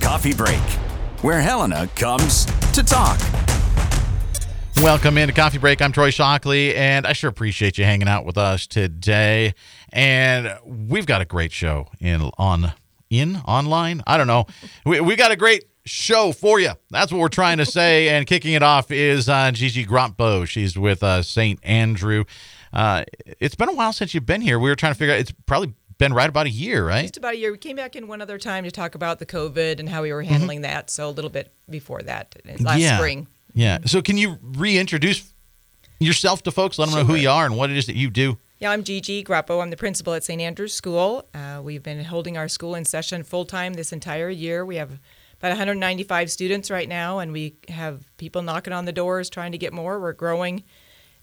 Coffee Break, where Helena comes to talk. Welcome into Coffee Break. I'm Troy Shockley, and I sure appreciate you hanging out with us today. And we've got a great show in on in online. I don't know. We we got a great show for you. That's what we're trying to say. And kicking it off is uh, Gigi Grotbo. She's with uh, St. Andrew. Uh, it's been a while since you've been here. We were trying to figure out. It's probably been right about a year, right? Just about a year. We came back in one other time to talk about the COVID and how we were handling Mm-hmm. that. So a little bit before that, last yeah. spring. Yeah. So can you reintroduce yourself to folks? Let them know who you are and what it is that you do. Yeah, I'm Gigi Grotbo. I'm the principal at St. Andrew's School. Uh, we've been holding our school in session full time this entire year. We have about 195 students right now, and we have people knocking on the doors trying to get more. We're growing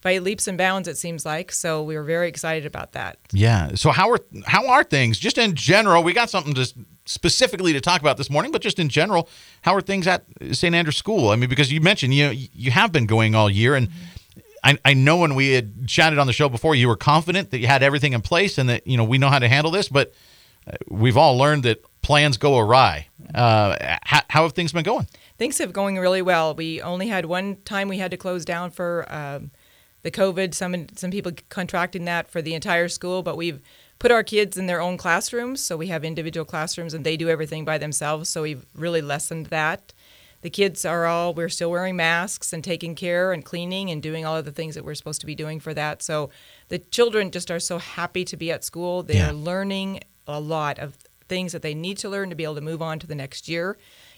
by leaps and bounds, it seems like. So we were very excited about that. Yeah. So how are how are things just in general? We got something to specifically to talk about this morning, but just in general, how are things at St. Andrew's School? I mean, because you mentioned you you have been going all year, and I, I know when we had chatted on the show before, you were confident that you had everything in place and that you know we know how to handle this, but uh, we've all learned that plans go awry. Uh, how, how have things been going? Things have going really well. We only had one time we had to close down for um, the COVID. Some some people contracting that for the entire school, but we've put our kids in their own classrooms, so we have individual classrooms and they do everything by themselves. So we've really lessened that. The kids are all we're still wearing masks and taking care and cleaning and doing all of the things that we're supposed to be doing for that. So the children just are so happy to be at school. They Yeah. are learning a lot of things that they need to learn to be able to move on to the next year.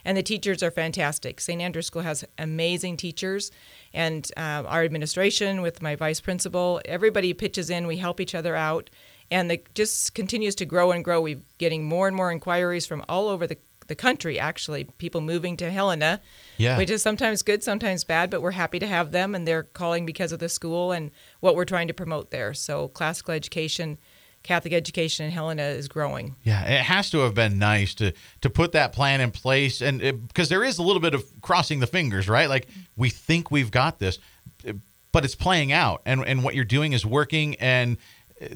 And the teachers are fantastic. St. Andrews School has amazing teachers, and uh, our administration with my vice principal, everybody pitches in. We help each other out, and it just continues to grow and grow. We're getting more and more inquiries from all over the, the country, actually, people moving to Helena, Yeah. which is sometimes good, sometimes bad, but we're happy to have them, and they're calling because of the school and what we're trying to promote there. So, classical education, Catholic education in Helena is growing. Yeah, it has to have been nice to to put that plan in place, and because there is a little bit of crossing the fingers, right? Like we think we've got this, but it's playing out, and and what you're doing is working, and uh,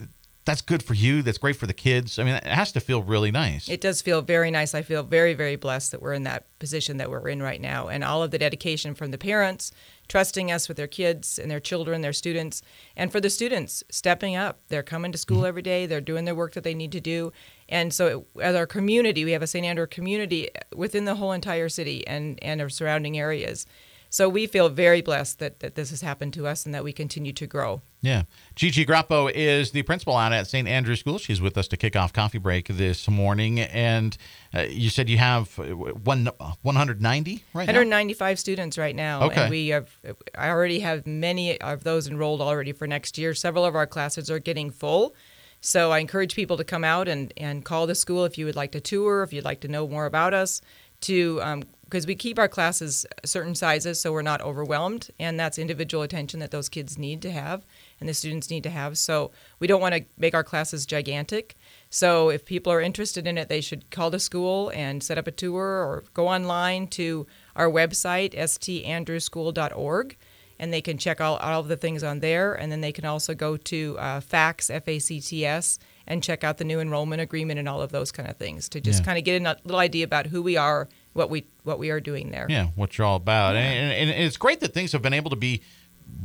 that's good for you. That's great for the kids. I mean, it has to feel really nice. It does feel very nice. I feel very, very blessed that we're in that position that we're in right now. And all of the dedication from the parents, trusting us with their kids and their children, their students, and for the students stepping up. They're coming to school mm-hmm. every day, they're doing their work that they need to do. And so, as our community, we have a St. Andrew community within the whole entire city and, and our surrounding areas. So, we feel very blessed that, that this has happened to us and that we continue to grow. Yeah. Gigi Grotbo is the principal out at St. Andrew's School. She's with us to kick off coffee break this morning. And uh, you said you have uh, one, 190 right now? 195 students right now, Okay. and we have. I already have many of those enrolled already for next year. Several of our classes are getting full, so I encourage people to come out and and call the school if you would like to tour, if you'd like to know more about us, to because we keep our classes certain sizes so we're not overwhelmed, and that's individual attention that those kids need to have and the students need to have. So we don't want to make our classes gigantic. So if people are interested in it, they should call the school and set up a tour or go online to our website, standrewschool.org, and they can check all, all of the things on there. And then they can also go to uh, FACTS, F-A-C-T-S, and check out the new enrollment agreement and all of those kind of things to just Yeah. kind of get a little idea about who we are, what we what we are doing there. Yeah, what you're all about. And, and, and it's great that things have been able to be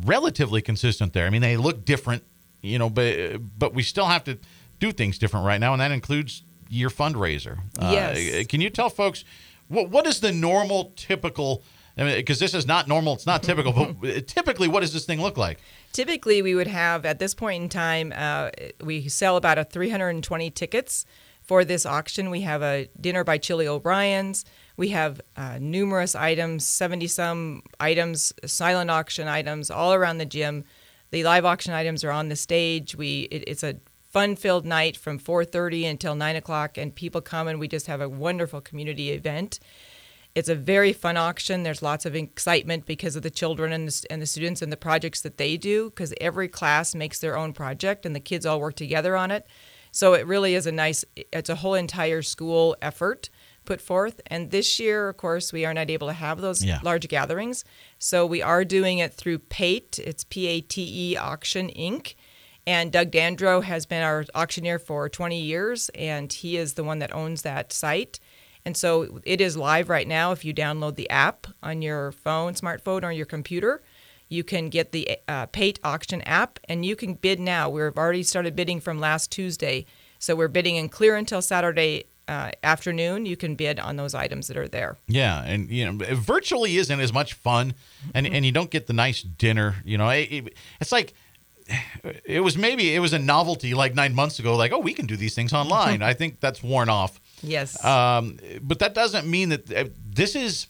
relatively consistent there. I mean, they look different, you know, but but we still have to do things different right now, and that includes your fundraiser. Yes. Uh, can you tell folks what what is the normal, typical? I mean, because this is not normal, it's not typical. but typically, what does this thing look like? Typically, we would have at this point in time, uh, we sell about a 320 tickets for this auction. We have a dinner by Chili O'Brien's. We have uh, numerous items, 70 some items, silent auction items all around the gym. The live auction items are on the stage. We it, it's a fun-filled night from 4:30 until 9 o'clock, and people come and we just have a wonderful community event. It's a very fun auction. There's lots of excitement because of the children and the, and the students and the projects that they do because every class makes their own project and the kids all work together on it. So it really is a nice, it's a whole entire school effort put forth. And this year, of course, we are not able to have those Yeah. large gatherings. So we are doing it through PATE. It's P A T E Auction Inc. And Doug Dandro has been our auctioneer for 20 years, and he is the one that owns that site. And so it is live right now. If you download the app on your phone, smartphone, or your computer, you can get the uh, Pate auction app, and you can bid now. We've already started bidding from last Tuesday, so we're bidding in clear until Saturday uh, afternoon. You can bid on those items that are there. Yeah, and you know, it virtually isn't as much fun, and and you don't get the nice dinner. You know, it, it- it's like it was maybe it was a novelty like nine months ago. Like, oh, we can do these things online. I think that's worn off. Yes. Um, but that doesn't mean that uh, this is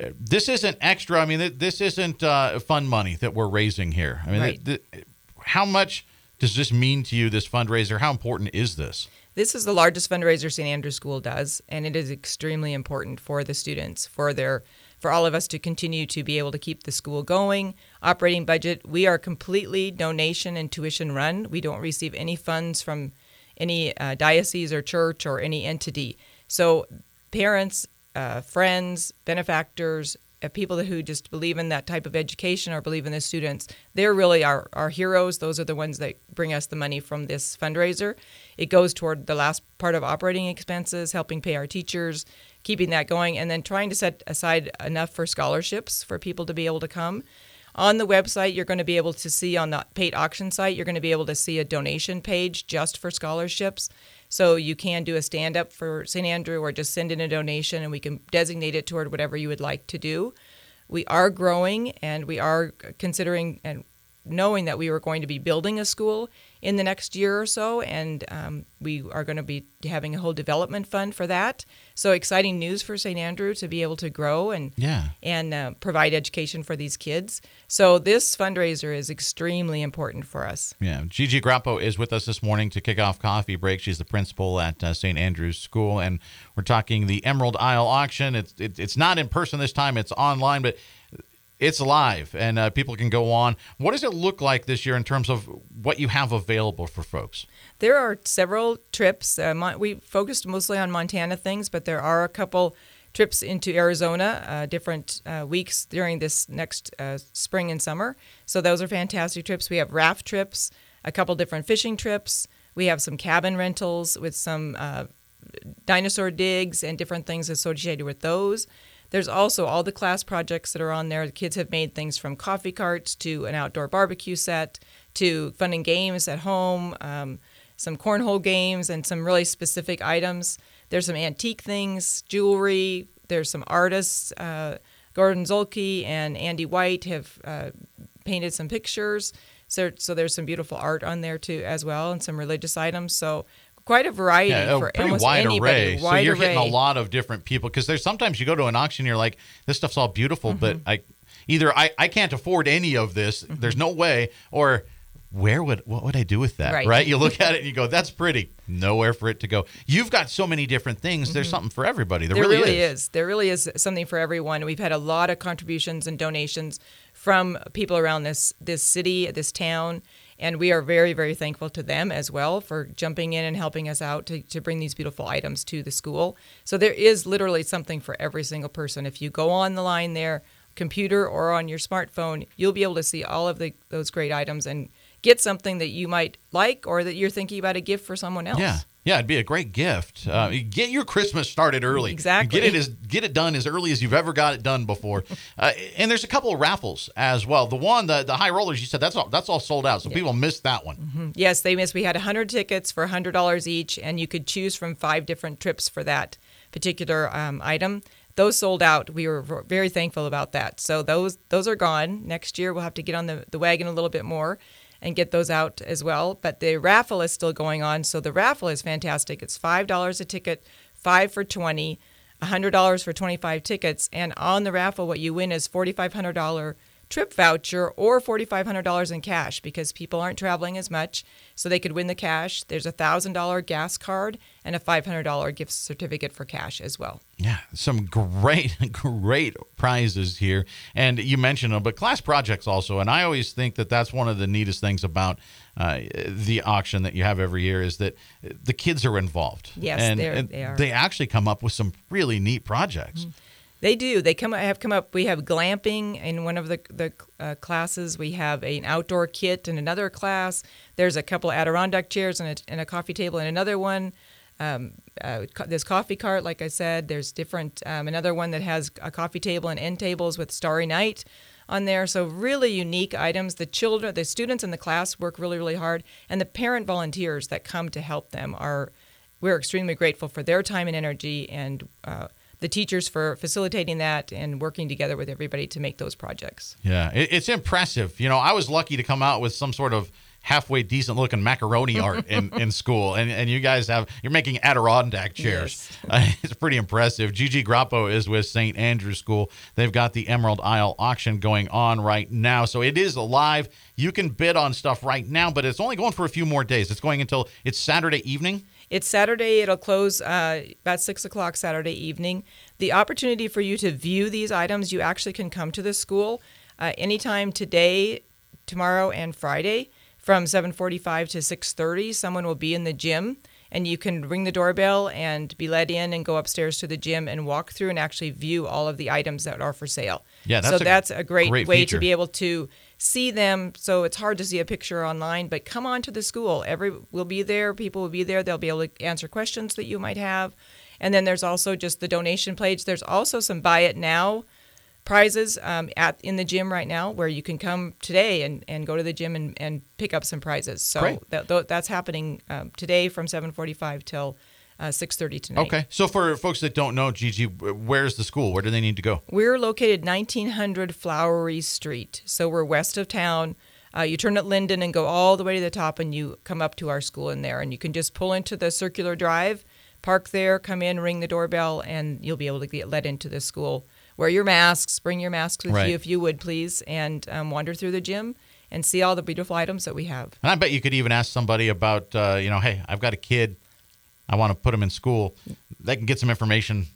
uh, this isn't extra. I mean, this isn't uh, fun money that we're raising here. I mean, Right. th- th- how much does this mean to you? This fundraiser? How important is this? This is the largest fundraiser St. Andrews School does, and it is extremely important for the students, for their, for all of us to continue to be able to keep the school going. Operating budget, we are completely donation and tuition run. We don't receive any funds from any uh, diocese or church or any entity. So parents, uh, friends, benefactors, uh, people who just believe in that type of education or believe in the students, they're really our, our heroes. Those are the ones that bring us the money from this fundraiser. It goes toward the last part of operating expenses, helping pay our teachers, keeping that going, and then trying to set aside enough for scholarships for people to be able to come. On the website, you're going to be able to see on the Pate auction site, you're going to be able to see a donation page just for scholarships. So you can do a stand up for St. Andrew or just send in a donation and we can designate it toward whatever you would like to do. We are growing and we are considering and knowing that we were going to be building a school in the next year or so, and um, we are going to be having a whole development fund for that. So exciting news for St. Andrew to be able to grow and Yeah. and uh, provide education for these kids. So this fundraiser is extremely important for us. Yeah, Gigi Grotbo is with us this morning to kick off coffee break. She's the principal at uh, St. Andrew's School, and we're talking the Emerald Isle auction. It's it, it's not in person this time; it's online, but it's live, and uh, people can go on. What does it look like this year in terms of what you have available for folks? There are several trips. Uh, Mon- we focused mostly on Montana things, but there are a couple trips into Arizona, uh, different uh, weeks during this next uh, spring and summer. So those are fantastic trips. We have raft trips, a couple different fishing trips. We have some cabin rentals with some uh, dinosaur digs and different things associated with those. There's also all the class projects that are on there. The kids have made things from coffee carts to an outdoor barbecue set to fun and games at home, um, some cornhole games, and some really specific items. There's some antique things, jewelry. There's some artists. Uh, Gordon Zolke and Andy White have uh, painted some pictures. So, so there's some beautiful art on there too, as well, and some religious items. So quite a variety Yeah, a for pretty almost wide anybody. array. so you're array. hitting a lot of different people because there's sometimes you go to an auction, you're like, this stuff's all beautiful, but Mm-hmm. I either I, I can't afford any of this. There's no way, or where would what would I do with that? Right. You look at it and you go, that's pretty. Nowhere for it to go. You've got so many different things. There's something for everybody. There, Mm-hmm. There really, really is. There really is something for everyone. We've had a lot of contributions and donations from people around this this city, this town, and we are very very thankful to them as well for jumping in and helping us out to, to bring these beautiful items to the school. So there is literally something for every single person. If you go on the line there, computer or on your smartphone, you'll be able to see all of the, those great items and get something that you might like or that you're thinking about a gift for someone else. Yeah. Yeah, it'd be a great gift. Uh, get your Christmas started early. Exactly. Get it as get it done as early as you've ever got it done before. uh, and there's a couple of raffles as well. The one, the, the high rollers, you said that's all that's all sold out. So people missed that one. Yes, they missed. We had 100 tickets for $100 each, and you could choose from five different trips for that particular um, item. Those sold out. We were very thankful about that. So those those are gone. Next year we'll have to get on the, the wagon a little bit more and get those out as well. But the raffle is still going on. So the raffle is fantastic. It's five dollars a ticket, five for 20, $100 for twenty five tickets, and on the raffle what you win is forty five hundred dollar trip voucher or $4,500 in cash because people aren't traveling as much. So they could win the cash. There's a $1,000 gas card and a $500 gift certificate for cash as well. Yeah, some great, great prizes here. And you mentioned them, but class projects also. And I always think that that's one of the neatest things about uh, the auction that you have every year is that the kids are involved. Yes, and, and they are. They actually come up with some really neat projects. They do. They come have come up. We have glamping in one of the the uh, classes. We have an outdoor kit in another class. There's a couple Adirondack chairs and a, and a coffee table and another one. Um, uh, co- there's coffee cart, like I said. There's different um, another one that has a coffee table and end tables with Starry Night on there. So really unique items. The children, the students in the class work really, really hard, and the parent volunteers that come to help them are. We're extremely grateful for their time and energy, and uh, the teachers for facilitating that and working together with everybody to make those projects. Yeah, it, it's impressive. You know, I was lucky to come out with some sort of halfway decent looking macaroni art in, in school. And, and you guys have you're making adirondack chairs. Uh, it's pretty impressive. Gigi grotbo is with st andrews school. They've got the emerald isle auction going on right now. So it is live. You can bid on stuff right now but it's only going for a few more days. It's going until it's saturday evening It's Saturday. It'll close uh, about six o'clock Saturday evening. The opportunity for you to view these items, you actually can come to the school uh, anytime today, tomorrow, and Friday from 7:45 to 6:30. Someone will be in the gym, and you can ring the doorbell and be let in and go upstairs to the gym and walk through and actually view all of the items that are for sale. Yeah, so that's a that's a great, great way feature. to be able to see them. So it's hard to see a picture online, but come on to the school. Every will be there. People will be there. They'll be able to answer questions that you might have. And then there's also just the donation page. There's also some buy it now prizes um, at in the gym right now where you can come today and, and go to the gym and, and pick up some prizes. So Great. that, th- that's happening um, today from 7:45 till uh, 6:30 tonight. okay so for folks that don't know gigi where's the school where do they need to go We're located 1900 Flowerree Street. So we're west of town. Uh, you turn at Linden and go all the way to the top, and you come up to our school in there. And you can just pull into the circular drive, park there, come in, ring the doorbell, and you'll be able to get let into the school. Wear your masks, bring your masks with Right. you if you would, please, and um, wander through the gym and see all the beautiful items that we have. And I bet you could even ask somebody about, uh, you know, hey, I've got a kid. I want to put them in school. They can get some information.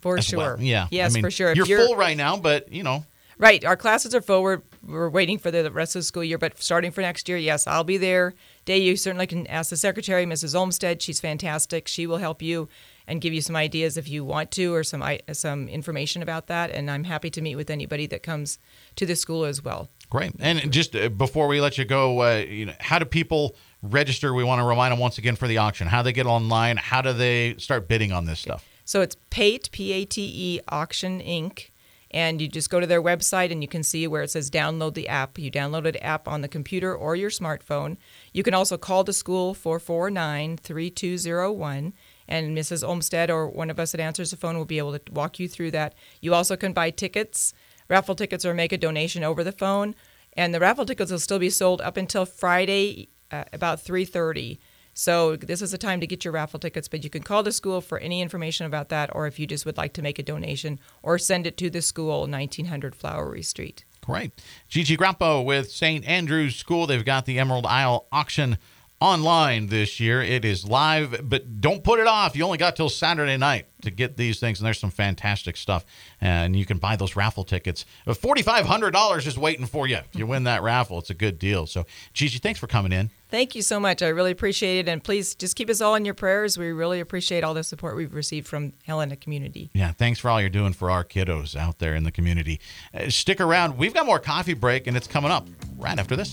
For sure. well. Yeah. Yes, I mean, for sure. If You're, full right now, but, you know, Right. Our classes are full. We're, we're waiting for the rest of the school year, but starting for next year, yes, I'll be there. Day, you certainly can ask the secretary, Mrs. Olmsted. She's fantastic. She will help you and give you some ideas if you want to or some some information about that. And I'm happy to meet with anybody that comes to the school as well. great. And just uh, before we let you go, uh, you know, how do people register? We want to remind them once again for the auction. How they get online? How do they start bidding on this stuff? So it's Pate, P A T E Auction Inc. And you just go to their website and you can see where it says download the app. You download the app on the computer or your smartphone. You can also call the school 449 3201. And Mrs. Olmsted or one of us that answers the phone will be able to walk you through that. You also can buy tickets, raffle tickets, or make a donation over the phone. And the raffle tickets will still be sold up until Friday uh, about 3:30. So this is the time to get your raffle tickets, but you can call the school for any information about that, or if you just would like to make a donation, or send it to the school, 1900 Flowerree Street. Great. Gigi Grotbo with St. Andrew's School. They've got the Emerald Isle auction online this year. It is live, but don't put it off. You only got till Saturday night to get these things, and there's some fantastic stuff. And you can buy those raffle tickets. $4,500 is waiting for you. If you win that raffle, it's a good deal. So, Gigi, thanks for coming in. Thank you so much. I really appreciate it. And please just keep us all in your prayers. We really appreciate all the support we've received from Helena community. Yeah, thanks for all you're doing for our kiddos out there in the community. Uh, stick around. We've got more coffee break, and it's coming up right after this.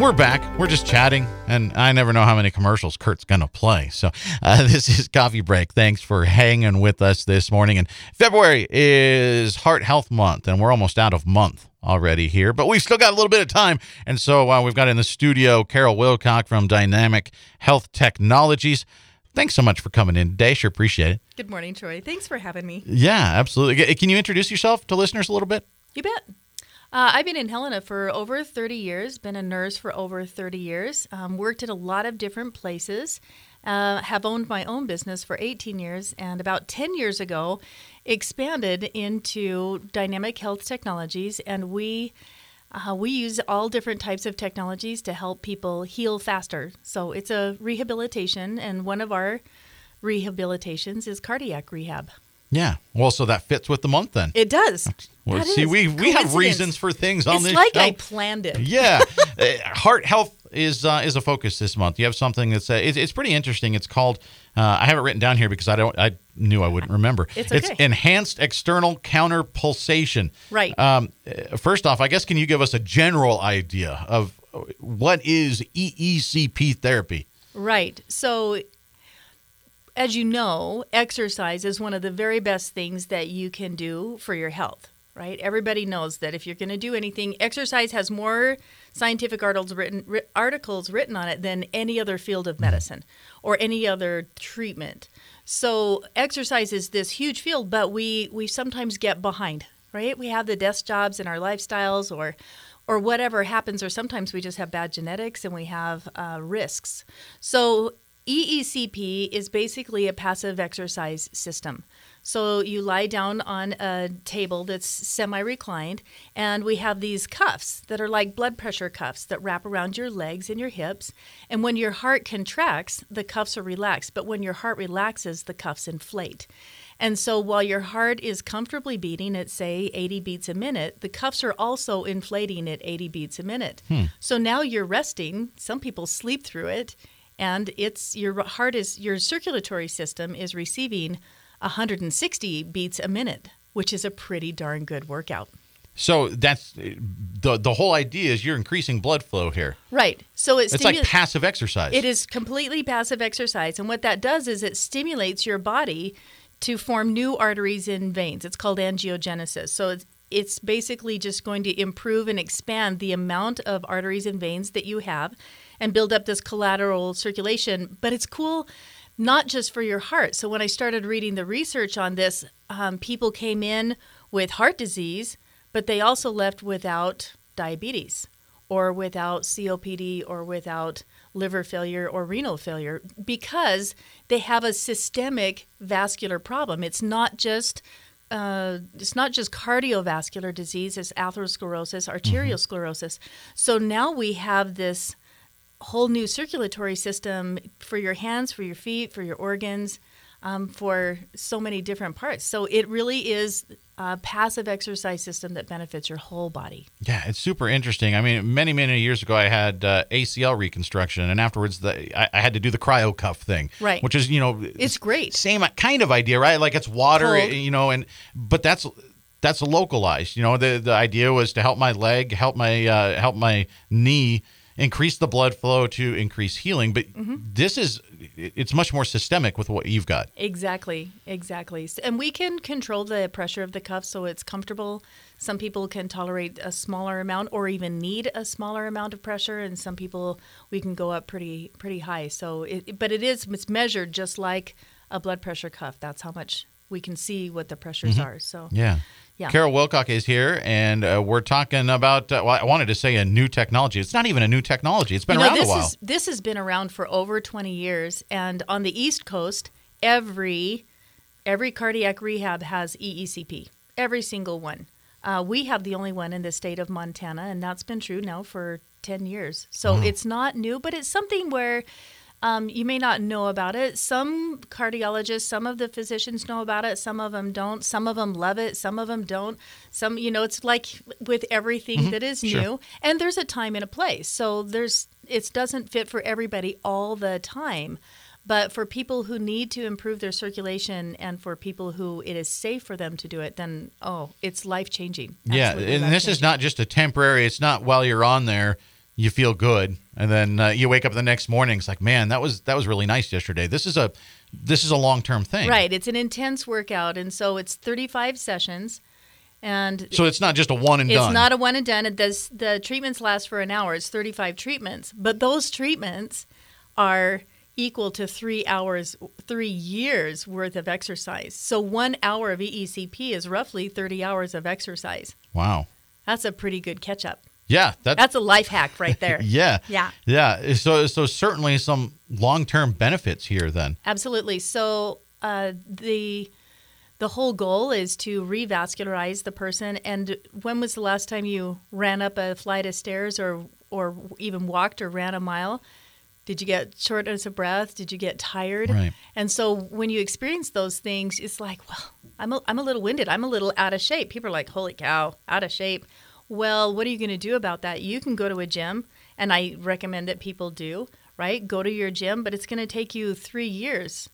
We're back. We're just chatting, and I never know how many commercials Kurt's going to play. So, uh, this is Coffee Break. Thanks for hanging with us this morning. And February is Heart Health Month, and we're almost out of month already here, but we've still got a little bit of time. And so, uh, we've got in the studio Carol Wilcock from Dynamic Health Technologies. Thanks so much for coming in today. Sure appreciate it. Good morning, Troy. Thanks for having me. Yeah, absolutely. Can you introduce yourself to listeners a little bit? You bet. Uh, I've been in Helena for over 30 years, been a nurse for over 30 years, um, worked at a lot of different places, uh, have owned my own business for 18 years, and about 10 years ago expanded into dynamic health technologies. And we uh, we use all different types of technologies to help people heal faster. So it's a rehabilitation, and one of our rehabilitations is cardiac rehab. Yeah. Well, so that fits with the month then. It does. Well, That see, we we have reasons for things on it's this It's like show. I planned it. yeah, Uh, heart health is uh, is a focus this month. You have something that's uh, it's, it's pretty interesting. It's called uh, I have it written down here because I don't I knew I wouldn't remember. It's okay. enhanced external counter pulsation. Right. Um, uh, first off, I guess can you give us a general idea of what is EECP therapy? Right. So, as you know, exercise is one of the very best things that you can do for your health, right? Everybody knows that if you're going to do anything, exercise has more scientific articles written, ri- articles written on it than any other field of medicine or any other treatment. So, exercise is this huge field, but we, we sometimes get behind, right? We have the desk jobs and our lifestyles or or whatever happens, or sometimes we just have bad genetics and we have uh, risks. So, EECP is basically a passive exercise system. So, you lie down on a table that's semi reclined, and we have these cuffs that are like blood pressure cuffs that wrap around your legs and your hips. And when your heart contracts, the cuffs are relaxed. But when your heart relaxes, the cuffs inflate. And so while your heart is comfortably beating at, say, 80 beats a minute, the cuffs are also inflating at 80 beats a minute. Hmm. So now you're resting. Some people sleep through it, and it's your heart is your circulatory system is receiving 160 beats a minute, which is a pretty darn good workout. So that's the the whole idea is you're increasing blood flow here. Right. So it It's like passive exercise. It is completely passive exercise. And what that does is it stimulates your body to form new arteries and veins. It's called angiogenesis. So it's, it's basically just going to improve and expand the amount of arteries and veins that you have and build up this collateral circulation. But it's cool not just for your heart. So when I started reading the research on this, um, people came in with heart disease, but they also left without diabetes or without COPD or without liver failure or renal failure because they have a systemic vascular problem. It's not just uh, it's not just cardiovascular disease, it's atherosclerosis, arterial sclerosis. So now we have this whole new circulatory system for your hands, for your feet, for your organs, um, for so many different parts. So it really is a passive exercise system that benefits your whole body. Yeah, it's super interesting. I mean, many many years ago, I had uh, ACL reconstruction, and afterwards, the, I, I had to do the cryo cuff thing, Right. Which is you know, It's great. same kind of idea, right? Like it's water, Cold. you know, and but that's that's localized. You know, the the idea was to help my leg, help my uh, help my knee, increase the blood flow to increase healing. But Mm-hmm. this is it's much more systemic with what you've got. Exactly, exactly. And we can control the pressure of the cuff so it's comfortable. Some people can tolerate a smaller amount or even need a smaller amount of pressure and some people we can go up pretty pretty high. So it, but it is it's measured just like a blood pressure cuff. That's how much we can see what the pressures are. So Yeah. Yeah. Carol Wilcock is here, and uh, we're talking about. Uh, well, I wanted to say a new technology. It's not even a new technology. It's been you know, around this a while. Is, this has been around for over 20 years, and on the East Coast, every every cardiac rehab has EECP. Every single one. Uh, we have the only one in the state of Montana, and that's been true now for 10 years. So it's not new, but it's something where um, you may not know about it. Some cardiologists, some of the physicians know about it. Some of them don't. Some of them love it. Some of them don't. Some, you know, it's like with everything that is Sure. new, and there's a time and a place. So there's it doesn't fit for everybody all the time. But for people who need to improve their circulation and for people who it is safe for them to do it, then oh, it's life changing. yeah, and this is not just a temporary. It's not while you're on there you feel good, and then uh, you wake up the next morning. It's like, man, that was that was really nice yesterday. This is a this is a long term thing, right. It's an intense workout, and so it's 35 sessions, and So it's not just a one and It's done. It's not a one and done. It does the treatments last for an hour. It's 35 treatments, but those treatments are equal to three hours, three years worth of exercise. So one hour of EECP is roughly 30 hours of exercise. Wow. That's a pretty good catch up. Yeah, that, That's a life hack right there. yeah, Yeah. yeah. So, so certainly some long-term benefits here. Then, Absolutely. So uh, the the whole goal is to revascularize the person. And when was the last time you ran up a flight of stairs, or or even walked or ran a mile? Did you get shortness of breath? Did you get tired? Right. And so when you experience those things, it's like, well, I'm a, I'm a little winded. I'm a little out of shape. People are like, holy cow, out of shape. Well, what are you going to do about that? You can go to a gym, and I recommend that people do, right? Go to your gym, but it's going to take you three years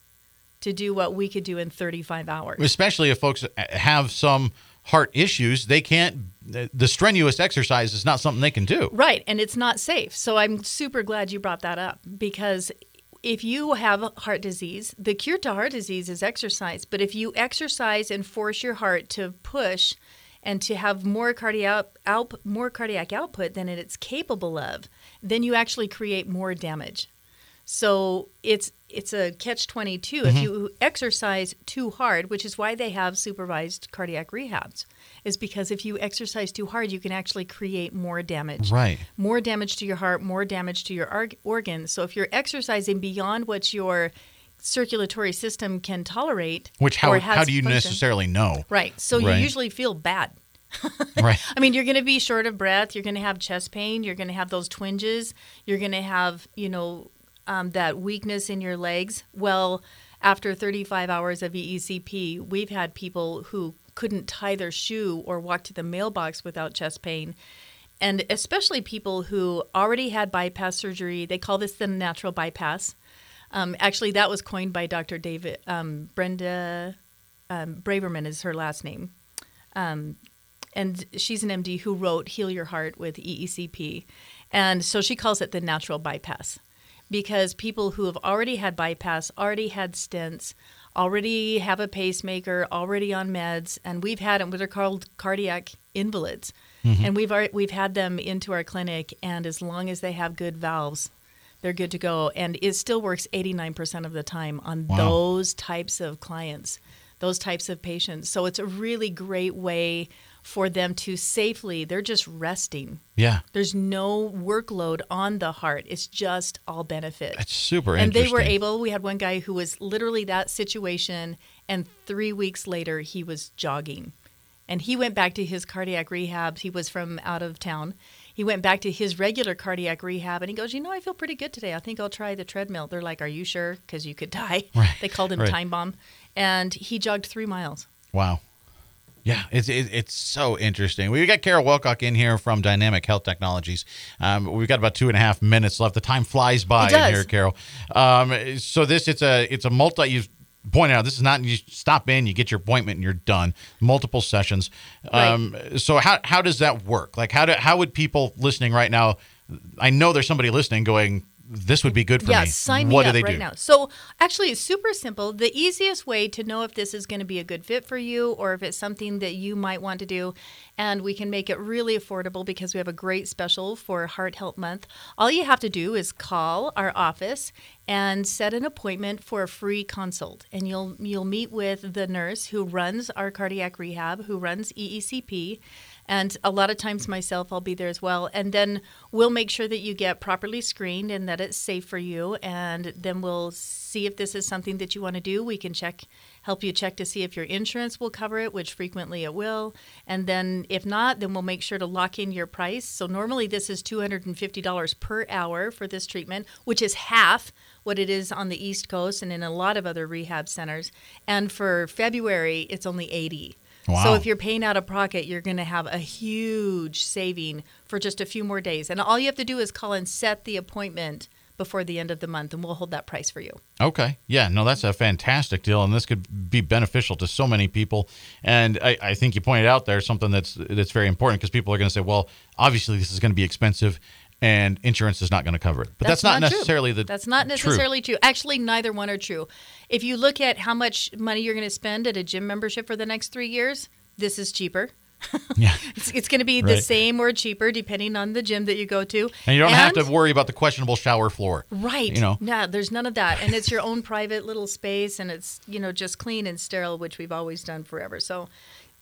to do what we could do in 35 hours. especially if folks uh, have some heart issues, they can't. The strenuous exercise is not something they can do. Right, and it's not safe. So I'm super glad you brought that up because if you have heart disease, the cure to heart disease is exercise. But if you exercise and force your heart to push and to have more cardiac out, more cardiac output than it's capable of, then you actually create more damage. So it's it's a catch 22 if mm-hmm. you exercise too hard, which is why they have supervised cardiac rehabs. Is because if you exercise too hard, you can actually create more damage Right. more damage to your heart, more damage to your arg- organs. So if you're exercising beyond what your circulatory system can tolerate, Which how or has how do you function- necessarily know? Right. So Right. you usually feel bad. Right. I mean, you're going to be short of breath. You're going to have chest pain. You're going to have those twinges. You're going to have, you know, um, that weakness in your legs. Well, after 35 hours of EECP, we've had people who couldn't tie their shoe or walk to the mailbox without chest pain. And especially people who already had bypass surgery. They call this the natural bypass. Um, actually, that was coined by Dr. David um, Brenda um, Braverman is her last name and she's an MD who wrote Heal Your Heart with EECP. And so she calls it the natural bypass because people who have already had bypass, already had stents, already have a pacemaker, already on meds, and we've had them, what are called cardiac invalids. And we've already, we've had them into our clinic, and as long as they have good valves, they're good to go. And it still works 89% of the time on Wow. those types of clients, those types of patients. So it's a really great way for them to safely, they're just resting. Yeah. There's no workload on the heart. It's just all benefit. That's super and they were able, we had one guy who was literally that situation, and three weeks later, he was jogging. And he went back to his cardiac rehab. He was from out of town. He went back to his regular cardiac rehab and he goes, You know, I feel pretty good today. I think I'll try the treadmill. They're like, Are you sure? Because you could die. Right, They called him right. Time Bomb. And he jogged three miles. Wow. Yeah, it's it's so interesting. We've got Carol Wilcock in here from Dynamic Health Technologies. Um, we've got about two and a half minutes left. The time flies by in here, Carol. Um, so this it's a it's a multi. You pointed out this is not you stop in, you get your appointment, and you're done. Multiple sessions. Um, So how how does that work? Like how do how would people listening right now? I know there's somebody listening going. This would be good for yeah, me. sign what me do up they right do? now. So actually, it's super simple. The easiest way to know if this is going to be a good fit for you or if it's something that you might want to do, and we can make it really affordable because we have a great special for Heart Health Month. All you have to do is call our office and set an appointment for a free consult, and you'll you'll meet with the nurse who runs our cardiac rehab, who runs EECP. And a lot of times myself, I'll be there as well. And then we'll make sure that you get properly screened and that it's safe for you. And then we'll see if this is something that you want to do. We can check, help you check to see if your insurance will cover it, which frequently it will. And then if not, then we'll make sure to lock in your price. So normally this is $250 per hour for this treatment, which is half what it is on the East Coast and in a lot of other rehab centers. And for February, it's only 80. Wow. So if you're paying out of pocket, you're going to have a huge saving for just a few more days. And all you have to do is call and set the appointment before the end of the month, and we'll hold that price for you. Okay. Yeah. No, that's a fantastic deal, and this could be beneficial to so many people. And I, I think you pointed out there something that's that's very important because people are going to say, well, obviously this is going to be expensive, and insurance is not going to cover it. But that's, not, true. necessarily the That's not necessarily true. Actually, neither one are true. If you look at how much money you're going to spend at a gym membership for the next three years, this is cheaper. Yeah. It's, it's going to be the same or cheaper depending on the gym that you go to. And you don't have to worry about the questionable shower floor. Right. You know. No, there's none of that. And it's your own private little space and it's, you know, just clean and sterile, which we've always done forever. So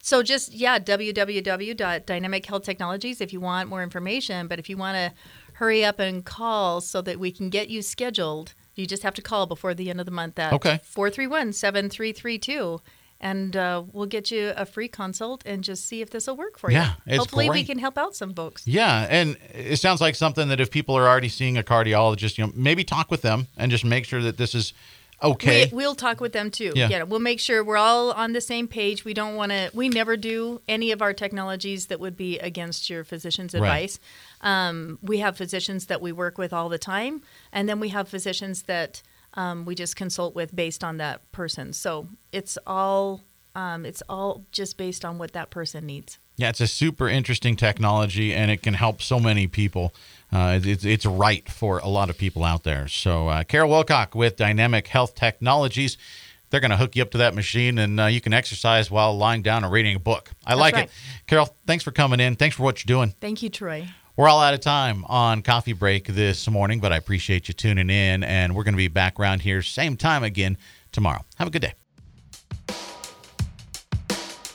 so just yeah, www.dynamichealthtechnologies if you want more information. But if you want to hurry up and call so that we can get you scheduled, you just have to call before the end of the month at Okay. 431 7332. And uh, we'll get you a free consult and just see if this will work for Yeah, you. it's Hopefully, we can help out some folks. Yeah, and it sounds like something that if people are already seeing a cardiologist, you know, maybe talk with them and just make sure that this is okay. We, we'll talk with them too. Yeah. we'll make sure we're all on the same page. We don't want to. We never do any of our technologies that would be against your physician's Right. advice. Um, we have physicians that we work with all the time, and then we have physicians that um, we just consult with based on that person. So it's all um, it's all just based on what that person needs. Yeah, it's a super interesting technology, and it can help so many people. Uh, it's, it's right for a lot of people out there. So, uh, Carol Wilcock with Dynamic Health Technologies, they're going to hook you up to that machine, and uh, you can exercise while lying down and reading a book. I like right. it. Carol, thanks for coming in. Thanks for what you're doing. Thank you, Troy. We're all out of time on coffee break this morning, but I appreciate you tuning in, and we're going to be back around here same time again tomorrow. Have a good day.